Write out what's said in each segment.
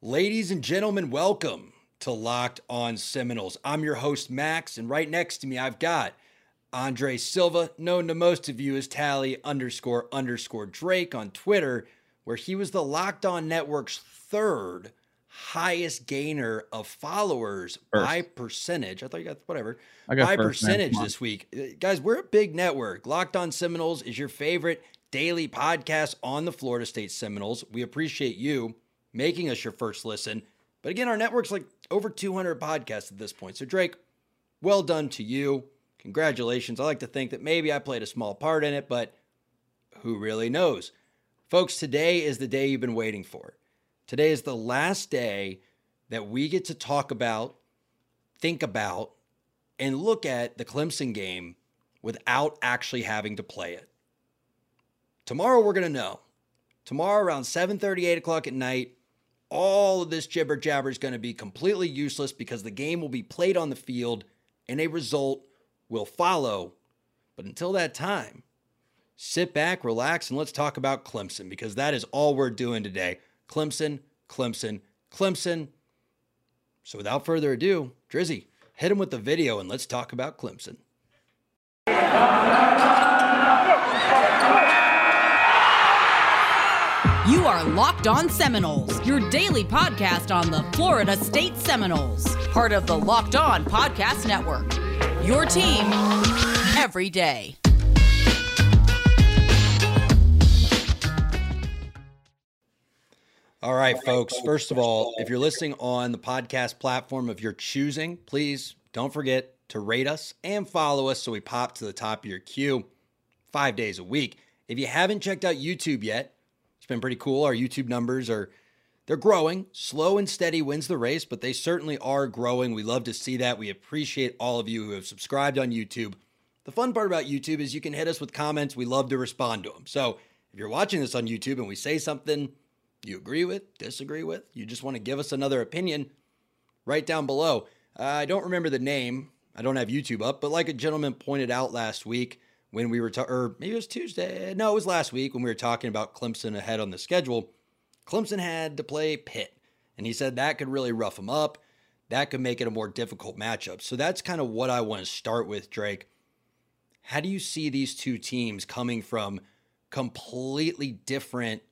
Ladies and gentlemen, welcome to Locked On Seminoles. I'm your host, Max, and right next to me, I've got Andre Silva, known to most of you as Tally underscore underscore Drake on Twitter, where he was the Locked On Network's third highest gainer of followers First. by percentage. I thought you got whatever. I got by first, percentage this week. Uh, Guys, we're a big network. Locked On Seminoles is your favorite daily podcast on the Florida State Seminoles. We appreciate you making us your first listen. But again, our network's like over 200 podcasts at this point. So, Drake, well done to you. Congratulations. I like to think that maybe I played a small part in it, but who really knows? Folks, today is the day you've been waiting for. Today is the last day that we get to talk about, think about, and look at the Clemson game without actually having to play it. Tomorrow we're gonna know. Tomorrow around 7:30, 8 o'clock at night, all of this jibber jabber is gonna be completely useless because the game will be played on the field and a result will follow. But until that time, sit back, relax, and let's talk about Clemson because that is all we're doing today. Clemson, Clemson, Clemson. So without further ado, Drizzy, hit him with the video and let's talk about Clemson. You are Locked On Seminoles, your daily podcast on the Florida State Seminoles, part of the Locked On Podcast Network. Your team every day. All right, folks. First of all, if you're listening on the podcast platform of your choosing, please don't forget to rate us and follow us so we pop to the top of your queue five days a week. If you haven't checked out YouTube yet, been pretty cool. Our YouTube numbers are they're growing. Slow and steady wins the race, but they certainly are growing. We love to see that. We appreciate all of you who have subscribed on YouTube. The fun part about YouTube is you can hit us with comments. We love to respond to them. So if you're watching this on YouTube and we say something you agree with, disagree with, you just want to give us another opinion, write down below. Uh, I don't remember the name. I don't have YouTube up, but like a gentleman pointed out last week when we were, ta- or maybe it was Tuesday. No, it was last week when we were talking about Clemson ahead on the schedule. Clemson had to play Pitt, and he said that could really rough them up. That could make it a more difficult matchup. So that's kind of what I want to start with, Drake. How do you see these two teams coming from completely different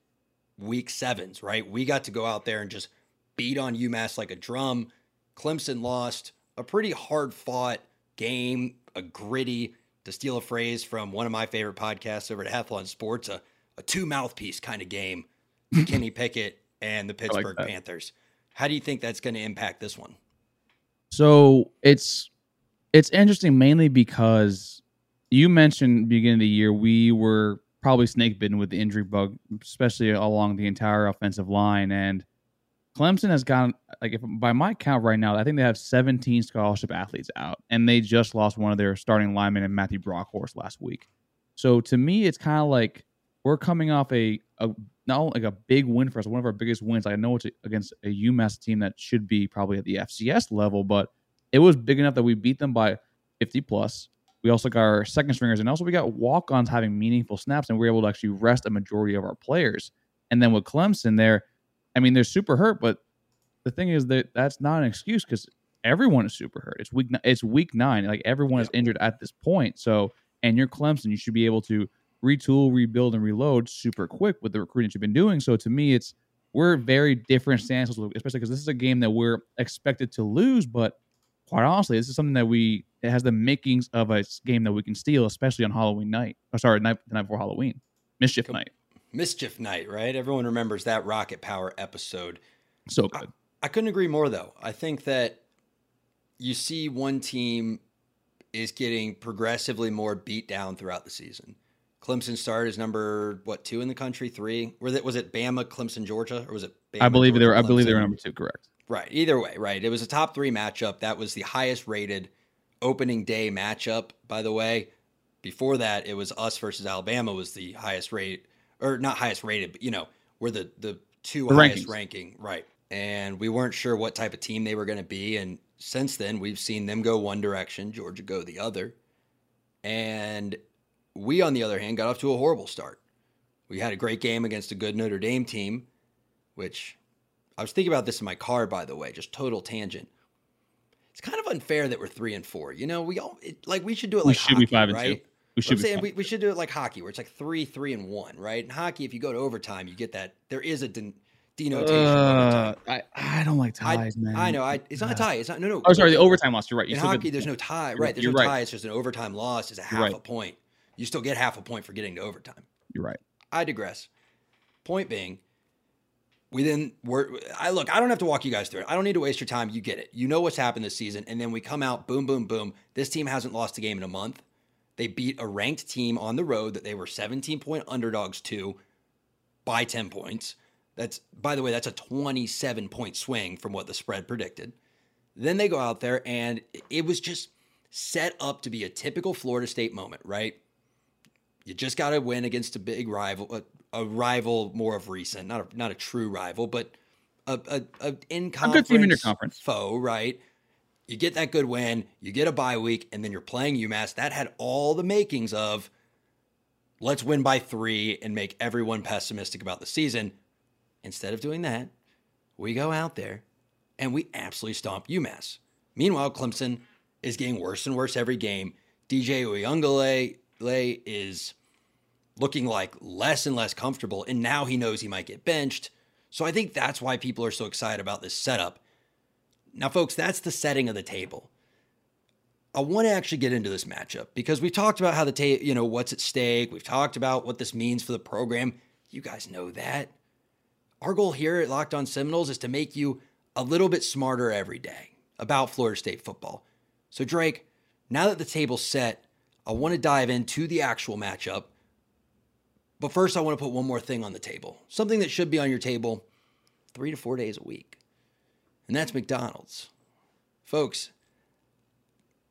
week sevens, right? We got to go out there and just beat on UMass like a drum. Clemson lost a pretty hard fought game, a gritty, to steal a phrase from one of my favorite podcasts over at Athlon Sports, a, a two mouthpiece kind of game. Kenny Pickett and the Pittsburgh that. Panthers. How do you think that's going to impact this one? So it's it's interesting mainly because you mentioned beginning of the year we were probably snake bitten with the injury bug, especially along the entire offensive line. And Clemson has gone like if by my count right now, I think they have 17 scholarship athletes out, and they just lost one of their starting linemen in Matthew Bockhorst last week. So to me, it's kind of like we're coming off a, a not like a big win for us, one of our biggest wins. I know it's against a UMass team that should be probably at the FCS level, but it was big enough that we beat them by 50 plus. We also got our second stringers, and also we got walk ons having meaningful snaps, and we were able to actually rest a majority of our players. And then with Clemson, there, I mean, they're super hurt, but the thing is that that's not an excuse because everyone is super hurt. It's week, it's week nine, like everyone is injured at this point. So, and you're Clemson, you should be able to retool, rebuild, and reload super quick with the recruiting you've been doing. So to me, it's we're very different stances, especially because this is a game that we're expected to lose. But quite honestly, this is something that we it has the makings of a game that we can steal, especially on Halloween night. Oh, sorry, night the night before Halloween, mischief Com- night. Mischief Night, right? Everyone remembers that Rocket Power episode. So good. I couldn't agree more, though. I think that you see one team is getting progressively more beat down throughout the season. Clemson started as number what two in the country, three. Was it was it Bama, Clemson, Georgia, or was it? Bama, I believe they were. I believe they were number two. Correct. Right. Either way, right. It was a top three matchup. That was the highest rated opening day matchup, by the way. Before that, it was us versus Alabama was the highest rate, or not highest rated, but you know, we're the the two The highest rankings. ranking, right? And we weren't sure what type of team they were going to be. And since then, we've seen them go one direction, Georgia go the other. And we, on the other hand, got off to a horrible start. We had a great game against a good Notre Dame team, which I was thinking about this in my car, by the way, just total tangent. It's kind of unfair that we're three and four. You know, we all it, like we should do it We like should hockey, be five and right? two. We should I'm saying we, we should do it like hockey, where it's like three, three, and one, right? In hockey, if you go to overtime, you get that. There is a den- denotation. Uh. I, I don't like I, ties, man. I know. I, it's not a tie. It's not. No, no. Oh, sorry, the overtime loss. You're right. You In hockey, get- there's no tie. Right. There's no right. tie. It's just an overtime loss. Is a half right. a point. You still get half a point for getting to overtime. You're right. I digress. Point being, we then were. I look. I don't have to walk you guys through it. I don't need to waste your time. You get it. You know what's happened this season, and then we come out. Boom, boom, boom. This team hasn't lost a game in a month. They beat a ranked team on the road that they were 17 point underdogs to by 10 points. That's by the way, that's a 27 point swing from what the spread predicted. Then they go out there and it was just set up to be a typical Florida State moment, right? You just got to win against a big rival, a, a rival more of recent, not a, not a true rival, but a, a, a in A good team in your conference conference. foe, right? You get that good win, you get a bye week, and then you're playing UMass. That had all the makings of let's win by three and make everyone pessimistic about the season. Instead of doing that, we go out there and we absolutely stomp UMass. Meanwhile, Clemson is getting worse and worse every game. DJ Uiagalelei is looking like less and less comfortable, and now he knows he might get benched. So I think that's why people are so excited about this setup. Now, folks, that's the setting of the table. I want to actually get into this matchup because we've talked about how the ta- you know what's at stake. We've talked about what this means for the program. You guys know that. Our goal here at Locked On Seminoles is to make you a little bit smarter every day about Florida State football. So, Drake, now that the table's set, I want to dive into the actual matchup. But first, I want to put one more thing on the table something that should be on your table three to four days a week, and that's McDonald's. Folks,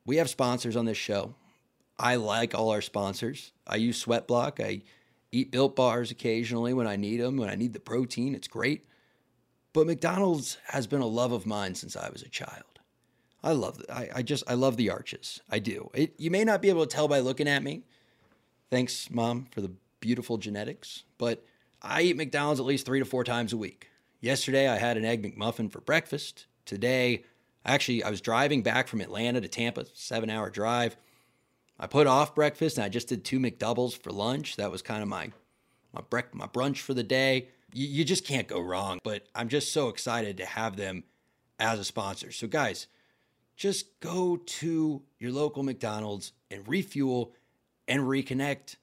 we have sponsors on this show. I like all our sponsors. I use Sweatblock. I eat built bars occasionally when I need them, when I need the protein. It's great. But McDonald's has been a love of mine since I was a child. I love. I, I just I love the arches. I do. It, you may not be able to tell by looking at me. Thanks, mom, for the beautiful genetics. But I eat McDonald's at least three to four times a week. Yesterday I had an egg McMuffin for breakfast. Today, actually, I was driving back from Atlanta to Tampa, seven hour drive. I put off breakfast and I just did two McDoubles for lunch. That was kind of my my brec- my brunch for the day. You just can't go wrong. But I'm just so excited to have them as a sponsor. So guys, just go to your local McDonald's and refuel and reconnect.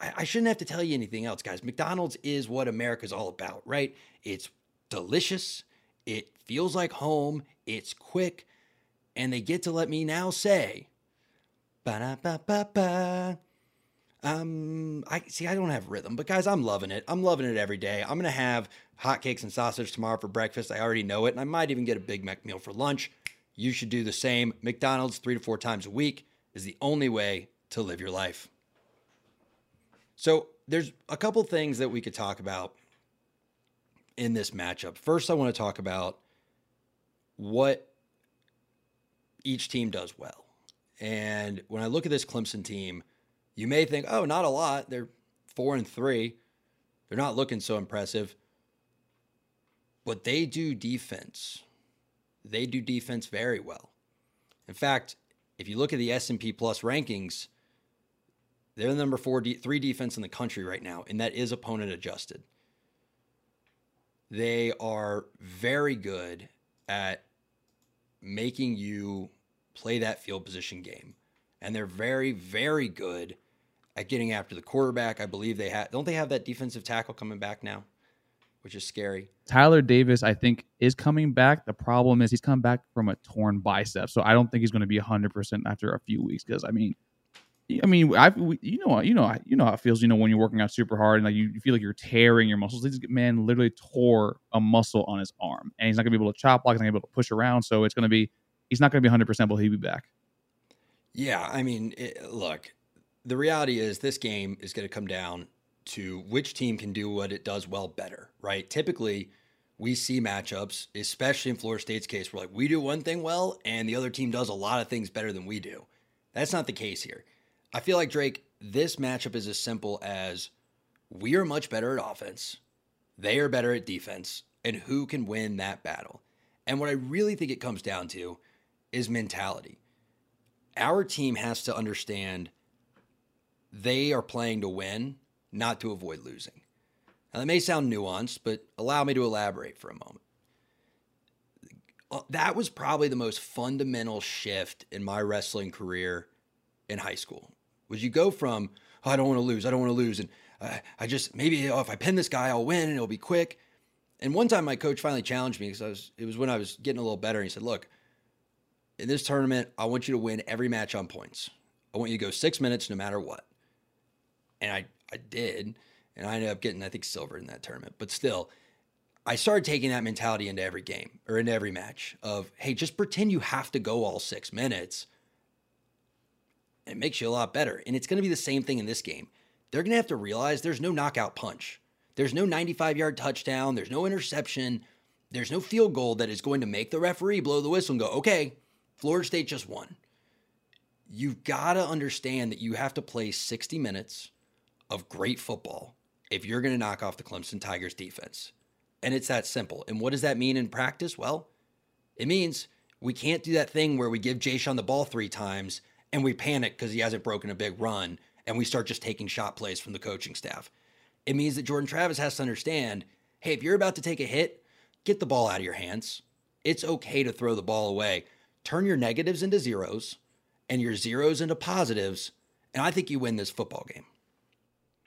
I, I shouldn't have to tell you anything else, guys. McDonald's is what America's all about, right? It's delicious. It feels like home. It's quick. And they get to let me now say, ba-da-ba-ba-ba. Um, I see. I don't have rhythm, but guys, I'm loving it. I'm loving it every day. I'm gonna have hotcakes and sausage tomorrow for breakfast. I already know it, and I might even get a Big Mac meal for lunch. You should do the same. McDonald's three to four times a week is the only way to live your life. So there's a couple things that we could talk about in this matchup. First, I want to talk about what each team does well. And when I look at this Clemson team, you may think, oh, not a lot. They're four and three. They're not looking so impressive. But they do defense. They do defense very well. In fact, if you look at the S&P Plus rankings, they're the number four, de- three defense in the country right now, and that is opponent adjusted. They are very good at making you play that field position game. And they're very, very good at getting after the quarterback. I believe they have, don't they have that defensive tackle coming back now, which is scary? Tyler Davis, I think, is coming back. The problem is he's come back from a torn bicep, so I don't think he's going to be hundred percent after a few weeks. Because I mean, I mean, I you know you know you know how it feels. You know when you're working out super hard and like you, you feel like you're tearing your muscles. This man literally tore a muscle on his arm, and he's not to be able to chop block. He's not to be able to push around. So it's to be he's not to be hundred percent, but he'll be back. Yeah, I mean, it, look, the reality is this game is to come down to which team can do what it does well better, right? Typically, we see matchups, especially in Florida State's case, where like we do one thing well and the other team does a lot of things better than we do. That's not the case here. I feel like Drake, this matchup is as simple as we are much better at offense. They are better at defense. and who can win that battle. And what I really think it comes down to is mentality. Our team has to understand they are playing to win, not to avoid losing. Now, that may sound nuanced, but allow me to elaborate for a moment. Uh, that was probably the most fundamental shift in my wrestling career in high school. Was you go from, oh, I don't want to lose, I don't want to lose, and uh, I just maybe oh, if I pin this guy, I'll win and it'll be quick. And one time my coach finally challenged me because I was it was when I was getting a little better. And he said, "Look, in this tournament, I want you to win every match on points. I want you to go six minutes no matter what." And I I did, and I ended up getting I think silver in that tournament. But still, I started taking that mentality into every game or into every match of hey, just pretend you have to go all six minutes. It makes you a lot better, and it's going to be the same thing in this game. They're going to have to realize there's no knockout punch. There's no 95 yard touchdown. There's no interception. There's no field goal that is going to make the referee blow the whistle and go, okay, Florida State just won. You've got to understand that you have to play 60 minutes of great football if you're going to knock off the Clemson Tigers defense. And it's that simple. And what does that mean in practice? Well, it means we can't do that thing where we give Jay Jashaun the ball three times and we panic because he hasn't broken a big run and we start just taking shot plays from the coaching staff it means that Jordan Travis has to understand hey, if you're about to take a hit, get the ball out of your hands. It's okay to throw the ball away. Turn your negatives into zeros and your zeros into positives. And I think you win this football game.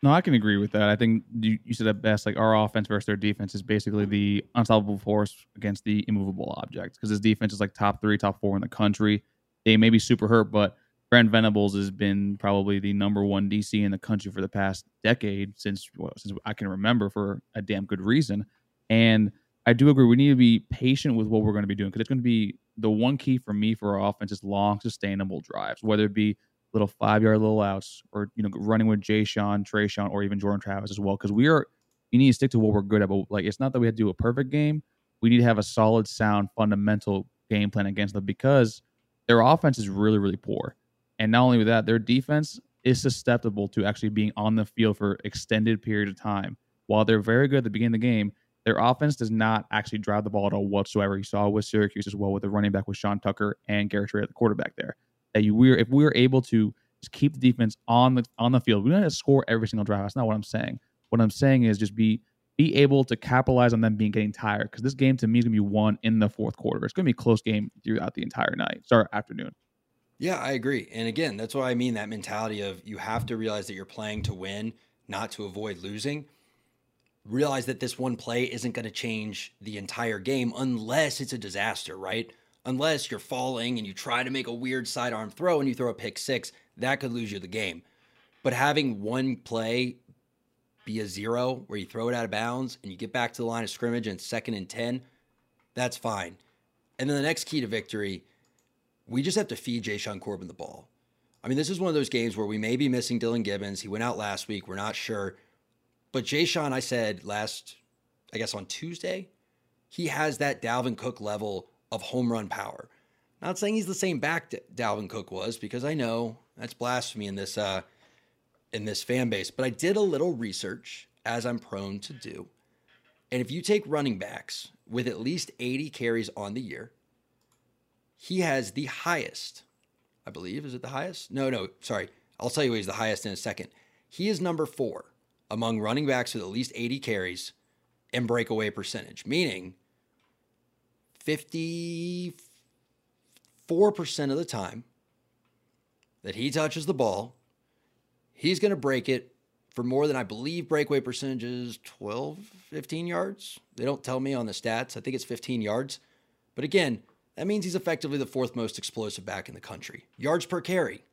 No, I can agree with that. I think you, you said it best. Like our offense versus their defense is basically the unstoppable force against the immovable object because this defense is like top three, top four in the country. They may be super hurt, but Brent Venables has been probably the number one DC in the country for the past decade since well, since I can remember for a damn good reason. And I do agree we need to be patient with what we're going to be doing because it's going to be the one key for me for our offense is long, sustainable drives, whether it be little five yard little outs or you know running with Jashaun, Trey Sean, or even Jordan Travis as well. Because we are you need to stick to what we're good at. But like it's not that we have to do a perfect game. We need to have a solid, sound, fundamental game plan against them because their offense is really, really poor. And not only that, their defense is susceptible to actually being on the field for extended period of time. While they're very good at the beginning of the game, their offense does not actually drive the ball at all whatsoever. You saw with Syracuse as well with the running back with Sean Tucker and Garrett Trey at the quarterback there. That you we if we were able to just keep the defense on the on the field, we don't have to score every single drive. That's not what I'm saying. What I'm saying is just be be able to capitalize on them being getting tired because this game to me is gonna be won in the fourth quarter. It's gonna be a close game throughout the entire night, sorry afternoon. Yeah, I agree. And again, that's what I mean that mentality of you have to realize that you're playing to win, not to avoid losing. Realize that this one play isn't going to change the entire game unless it's a disaster, right? Unless you're falling and you try to make a weird sidearm throw and you throw a pick six, that could lose you the game. But having one play be a zero where you throw it out of bounds and you get back to the line of scrimmage and second and 10, that's fine. And then the next key to victory we just have to feed Jashaun Corbin the ball. I mean, this is one of those games where we may be missing Dylan Gibbons. He went out last week. We're not sure. But Jashaun, I said last, I guess on Tuesday, he has that Dalvin Cook level of home run power. Not saying he's the same back Dalvin Cook was, because I know that's blasphemy in this uh, in this fan base. But I did a little research, as I'm prone to do. And if you take running backs with at least 80 carries on the year, he has the highest, I believe. Is it the highest? No, no, sorry. I'll tell you he's the highest in a second. He is number four among running backs with at least 80 carries and breakaway percentage, meaning 54% of the time that he touches the ball, he's going to break it for more than I believe breakaway percentage is 12, 15 yards. They don't tell me on the stats. I think it's 15 yards. But again, that means he's effectively the fourth most explosive back in the country. Yards per carry,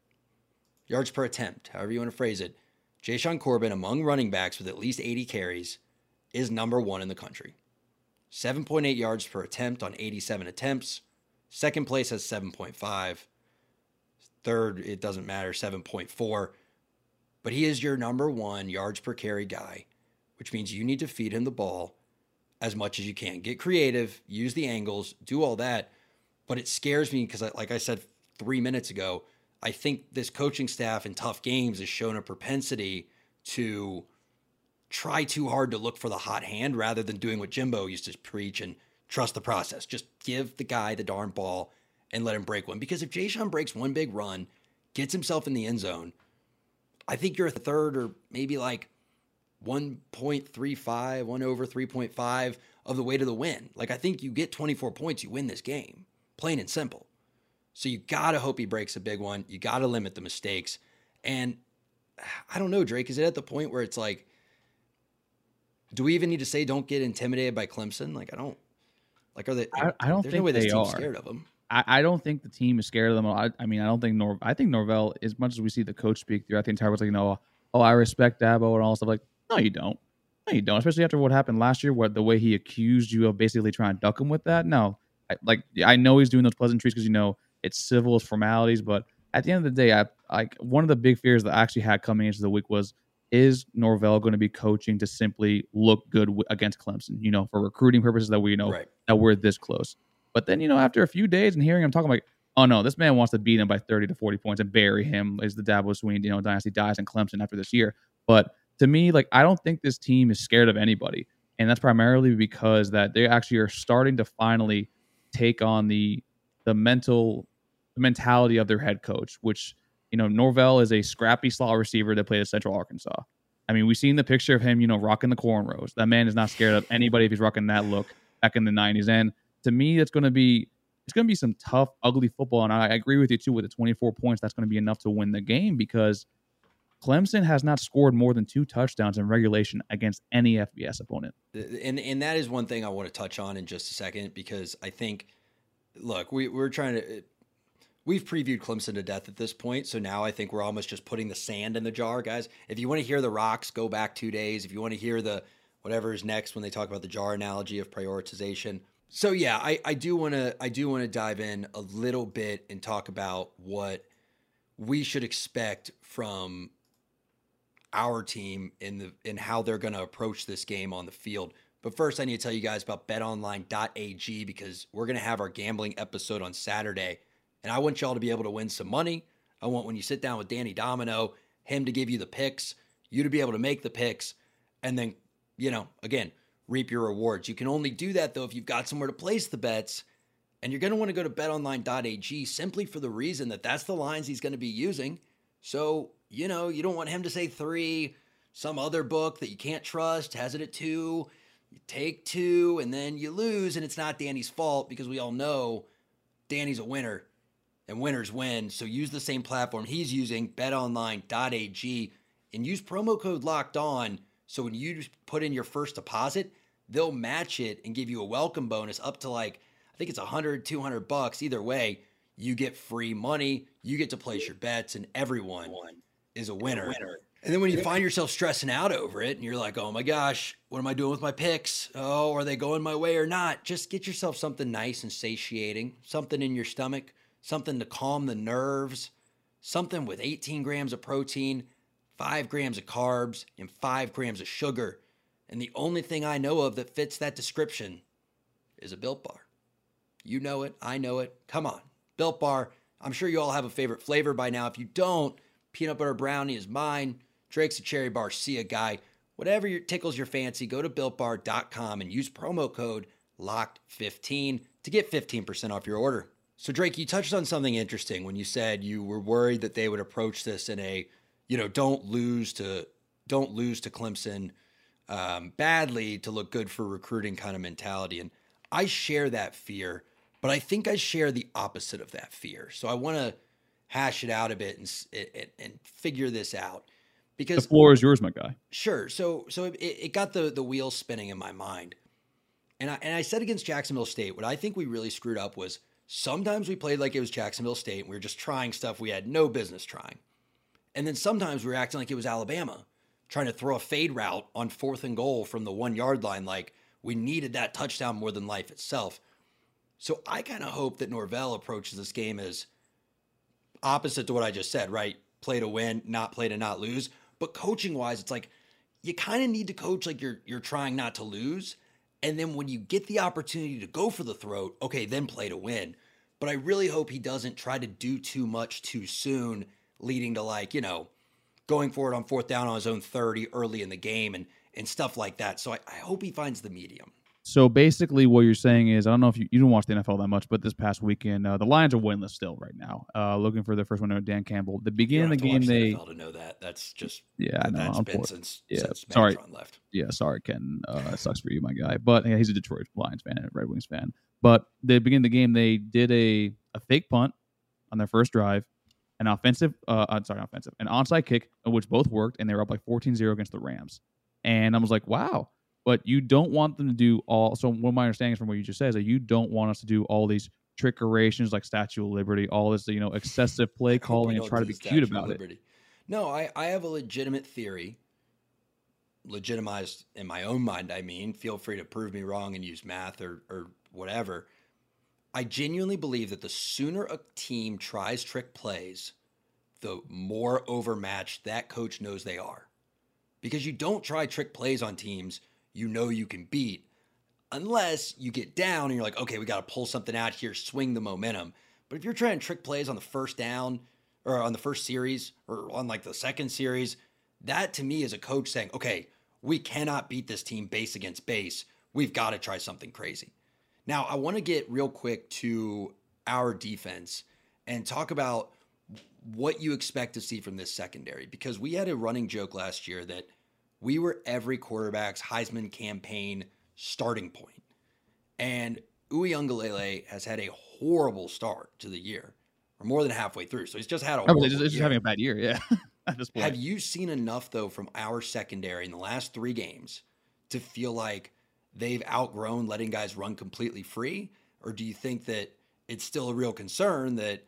yards per attempt, however you want to phrase it. Jashaun Corbin, among running backs with at least 80 carries, is number one in the country. 7.8 yards per attempt on 87 attempts. Second place has 7.5. Third, it doesn't matter, 7.4. But he is your number one yards per carry guy, which means you need to feed him the ball as much as you can. Get creative, use the angles, do all that. But it scares me because, like I said three minutes ago, I think this coaching staff in tough games has shown a propensity to try too hard to look for the hot hand rather than doing what Jimbo used to preach and trust the process. Just give the guy the darn ball and let him break one. Because if Jashaun breaks one big run, gets himself in the end zone, I think you're a third or maybe like 1.35, 1 over 3.5 of the way to the win. Like I think you get 24 points, you win this game. Plain and simple. So you got to hope he breaks a big one. You got to limit the mistakes. And I don't know, Drake, is it at the point where it's like, do we even need to say don't get intimidated by Clemson? Like, I don't, like, are they, I, I don't think no way they are. scared of them. I, I don't think the team is scared of them. I, I mean, I don't think Nor. I think Norvell, as much as we see the coach speak throughout the entire, was like, you know, oh, I respect Dabo and all stuff. Like, no, you don't. No, you don't. Especially after what happened last year, where the way he accused you of basically trying to duck him with that. No, I, like I know he's doing those pleasantries because you know it's civil, it's formalities. But at the end of the day, I like one of the big fears that I actually had coming into the week was is Norvell going to be coaching to simply look good w- against Clemson? You know, for recruiting purposes that we know Right. that we're this close. But then, you know, after a few days and hearing him talking like, oh no, this man wants to beat him by 30 to 40 points and bury him as the Dabo Swinney, you know, dynasty dies in Clemson after this year. But to me, like, I don't think this team is scared of anybody. And that's primarily because that they actually are starting to finally take on the the mental mentality of their head coach, which, you know, Norvell is a scrappy slot receiver that played at Central Arkansas. I mean, we've seen the picture of him, you know, rocking the cornrows. That man is not scared of anybody if he's rocking that look back in the 90s. And to me, it's going to be it's going to be some tough, ugly football. And I agree with you too. With the 24 points, that's going to be enough to win the game because Clemson has not scored more than two touchdowns in regulation against any FBS opponent. and and that is one thing I want to touch on in just a second because I think, look, we we're trying to. We've previewed Clemson to death at this point, so now I think we're almost just putting the sand in the jar, guys. If you want to hear the rocks, go back two days. If you want to hear the whatever is next when they talk about the jar analogy of prioritization. So yeah, I, I do want to I do want to dive in a little bit and talk about what we should expect from our team in the in how they're going to approach this game on the field. But first, I need to tell you guys about betonline.ag because we're going to have our gambling episode on Saturday. And I want y'all to be able to win some money. I want when you sit down with Danny Domino, him to give you the picks, you to be able to make the picks, and then, you know, again, reap your rewards. You can only do that though if you've got somewhere to place the bets. And you're going to want to go to betonline.ag simply for the reason that that's the lines he's going to be using. So, you know, you don't want him to say three, some other book that you can't trust has it at two. You take two and then you lose, and it's not Danny's fault because we all know Danny's a winner and winners win. So use the same platform he's using, betonline.ag, and use promo code locked on. So when you put in your first deposit, they'll match it and give you a welcome bonus up to like, I think it's 100, 200 bucks. Either way, you get free money, you get to place your bets, and everyone is a winner. And then when you find yourself stressing out over it and you're like, oh my gosh, what am I doing with my picks? Oh, are they going my way or not? Just get yourself something nice and satiating, something in your stomach, something to calm the nerves, something with 18 grams of protein, five grams of carbs, and five grams of sugar. And the only thing I know of that fits that description is a Built Bar. You know it. I know it. Come on. Built Bar. I'm sure you all have a favorite flavor by now. If you don't, peanut butter brownie is mine. Drake's a cherry bar. See a guy. Whatever your, tickles your fancy, go to builtbar.com and use promo code LOCKED15 to get 15% off your order. So, Drake, you touched on something interesting when you said you were worried that they would approach this in a, you know, don't lose to don't lose to Clemson um, badly to look good for recruiting kind of mentality. And I share that fear, but I think I share the opposite of that fear. So I want to hash it out a bit and, and, and figure this out because The floor is yours, my guy. Sure. So so it, it got the the wheels spinning in my mind. And I and I said against Jacksonville State, what I think we really screwed up was sometimes we played like it was Jacksonville State and we were just trying stuff we had no business trying. And then sometimes we were acting like it was Alabama, trying to throw a fade route on fourth and goal from the one yard line, like we needed that touchdown more than life itself. So I kind of hope that Norvell approaches this game as opposite to what I just said, right? Play to win, not play to not lose. But coaching wise, it's like you kind of need to coach like you're you're trying not to lose. And then when you get the opportunity to go for the throat, okay, then play to win. But I really hope he doesn't try to do too much too soon, leading to like, you know, going for it on fourth down on his own 30 early in the game and and stuff like that. So I, I hope he finds the medium. So basically, what you're saying is, I don't know if you, you don't watch the NFL that much, but this past weekend, uh, the Lions are winless still right now. Uh, looking for their first winner, Dan Campbell. The beginning of the game, they the to know that. That's just yeah, I know. That's been since, yeah. Since sorry, left. Yeah, sorry, Ken. Uh, sucks for you, my guy. But yeah, he's a Detroit Lions fan, a Red Wings fan. But the beginning of the game, they did a a fake punt on their first drive, an offensive, uh, uh sorry, offensive, an onside kick, which both worked, and they were up like 14-0 against the Rams. And I was like, wow but you don't want them to do all. So what my understanding from what you just said is that you don't want us to do all these trickerations like Statue of Liberty, all this you know excessive play calling and try to be cute about it. No, I I have a legitimate theory, legitimized in my own mind. I mean, feel free to prove me wrong and use math or or whatever. I genuinely believe that the sooner a team tries trick plays, the more overmatched that coach knows they are. Because you don't try trick plays on teams you know you can beat unless you get down and you're like, okay, we got to pull something out here, swing the momentum. But if you're trying trick plays on the first down or on the first series or on like the second series, that to me is a coach saying, okay, we cannot beat this team base against base. We've got to try something crazy. Now, I want to get real quick to our defense and talk about what you expect to see from this secondary because we had a running joke last year that we were every quarterback's Heisman campaign starting point. And Uiagalelei has had a horrible start to the year. We're more than halfway through. So he's just had a oh, horrible he's just, having a bad year, yeah. At this point. Have you seen enough though from our secondary in the last 3 games to feel like they've outgrown letting guys run completely free or do you think that it's still a real concern that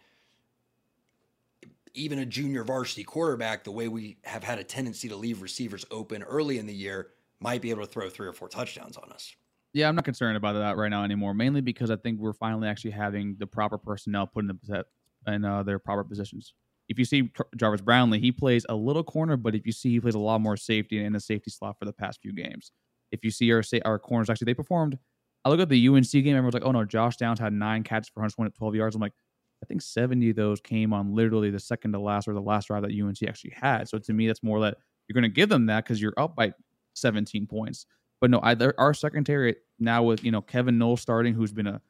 even a junior varsity quarterback, the way we have had a tendency to leave receivers open early in the year, might be able to throw three or four touchdowns on us. Yeah, I'm not concerned about that right now anymore. Mainly because I think we're finally actually having the proper personnel put in the in uh, their proper positions. If you see Jarvis Brownlee, he plays a little corner, but if you see he plays a lot more safety in the safety slot for the past few games. If you see our our corners actually they performed. I look at the UNC game, everyone's like, "Oh no, Josh Downs had nine catches for 112 yards." I'm like, I think 70 of those came on literally the second to last or the last drive that UNC actually had. So to me, that's more that you're going to give them that because you're up by 17 points. But no, our secondary now with you know Kevin Knowles starting, who's been a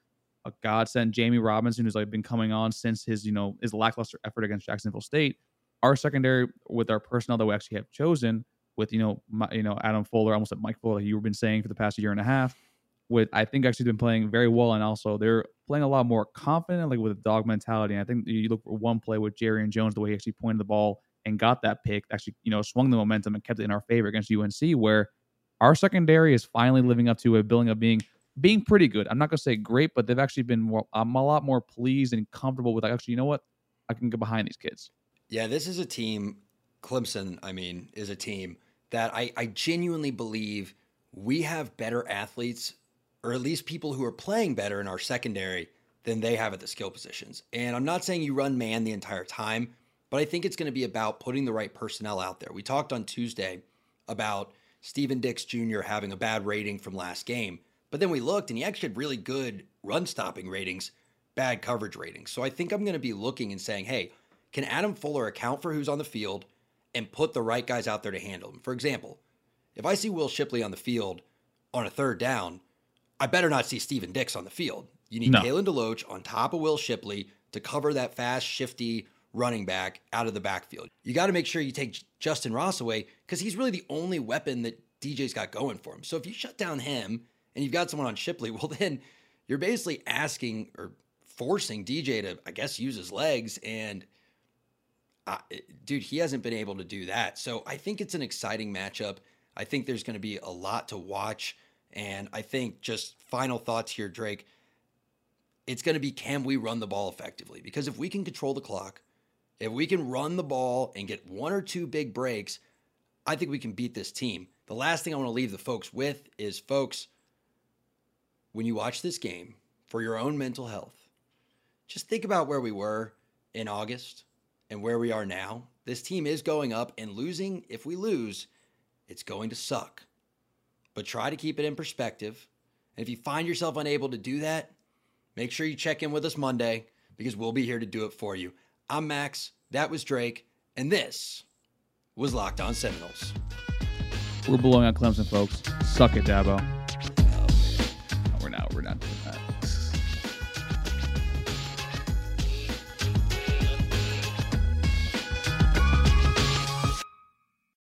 a godsend, Jammie Robinson, who's like been coming on since his you know his lackluster effort against Jacksonville State. Our secondary with our personnel that we actually have chosen, with you know my, you know Adam Fuller, almost like Mike Fuller, you've been saying for the past year and a half, with I think actually been playing very well, and also they're playing a lot more confident, like with a dog mentality. And I think you look for one play with Jarrian Jones, the way he actually pointed the ball and got that pick, actually you know swung the momentum and kept it in our favor against UNC, where our secondary is finally living up to a billing of being being pretty good. I'm not gonna say great, but they've actually been more. I'm a lot more pleased and comfortable with. Like, actually, you know what? I can get behind these kids. Yeah, this is a team. Clemson, I mean, is a team that I, I genuinely believe we have better athletes or at least people who are playing better in our secondary than they have at the skill positions. And I'm not saying you run man the entire time, but I think it's going to be about putting the right personnel out there. We talked on Tuesday about Steven Dix Jr. having a bad rating from last game, but then we looked and he actually had really good run stopping ratings, bad coverage ratings. So I think I'm going to be looking and saying, hey, can Adam Fuller account for who's on the field and put the right guys out there to handle him? For example, if I see Will Shipley on the field on a third down, I better not see Steven Dix on the field. You need no. Kalen DeLoach on top of Will Shipley to cover that fast, shifty running back out of the backfield. You got to make sure you take Justin Ross away because he's really the only weapon that DJ's got going for him. So if you shut down him and you've got someone on Shipley, well, then you're basically asking or forcing DJ to, I guess, use his legs. And uh, dude, he hasn't been able to do that. So I think it's an exciting matchup. I think there's going to be a lot to watch. And I think just final thoughts here, Drake. It's going to be can we run the ball effectively? Because if we can control the clock, if we can run the ball and get one or two big breaks, I think we can beat this team. The last thing I want to leave the folks with is folks, when you watch this game for your own mental health, just think about where we were in August and where we are now. This team is going up and losing. If we lose, it's going to suck but try to keep it in perspective. And if you find yourself unable to do that, make sure you check in with us Monday because we'll be here to do it for you. I'm Max, that was Drake, and this was Locked On Seminoles. We're blowing out Clemson, folks. Suck it, Dabo. Oh, no, we're not. We're not doing that.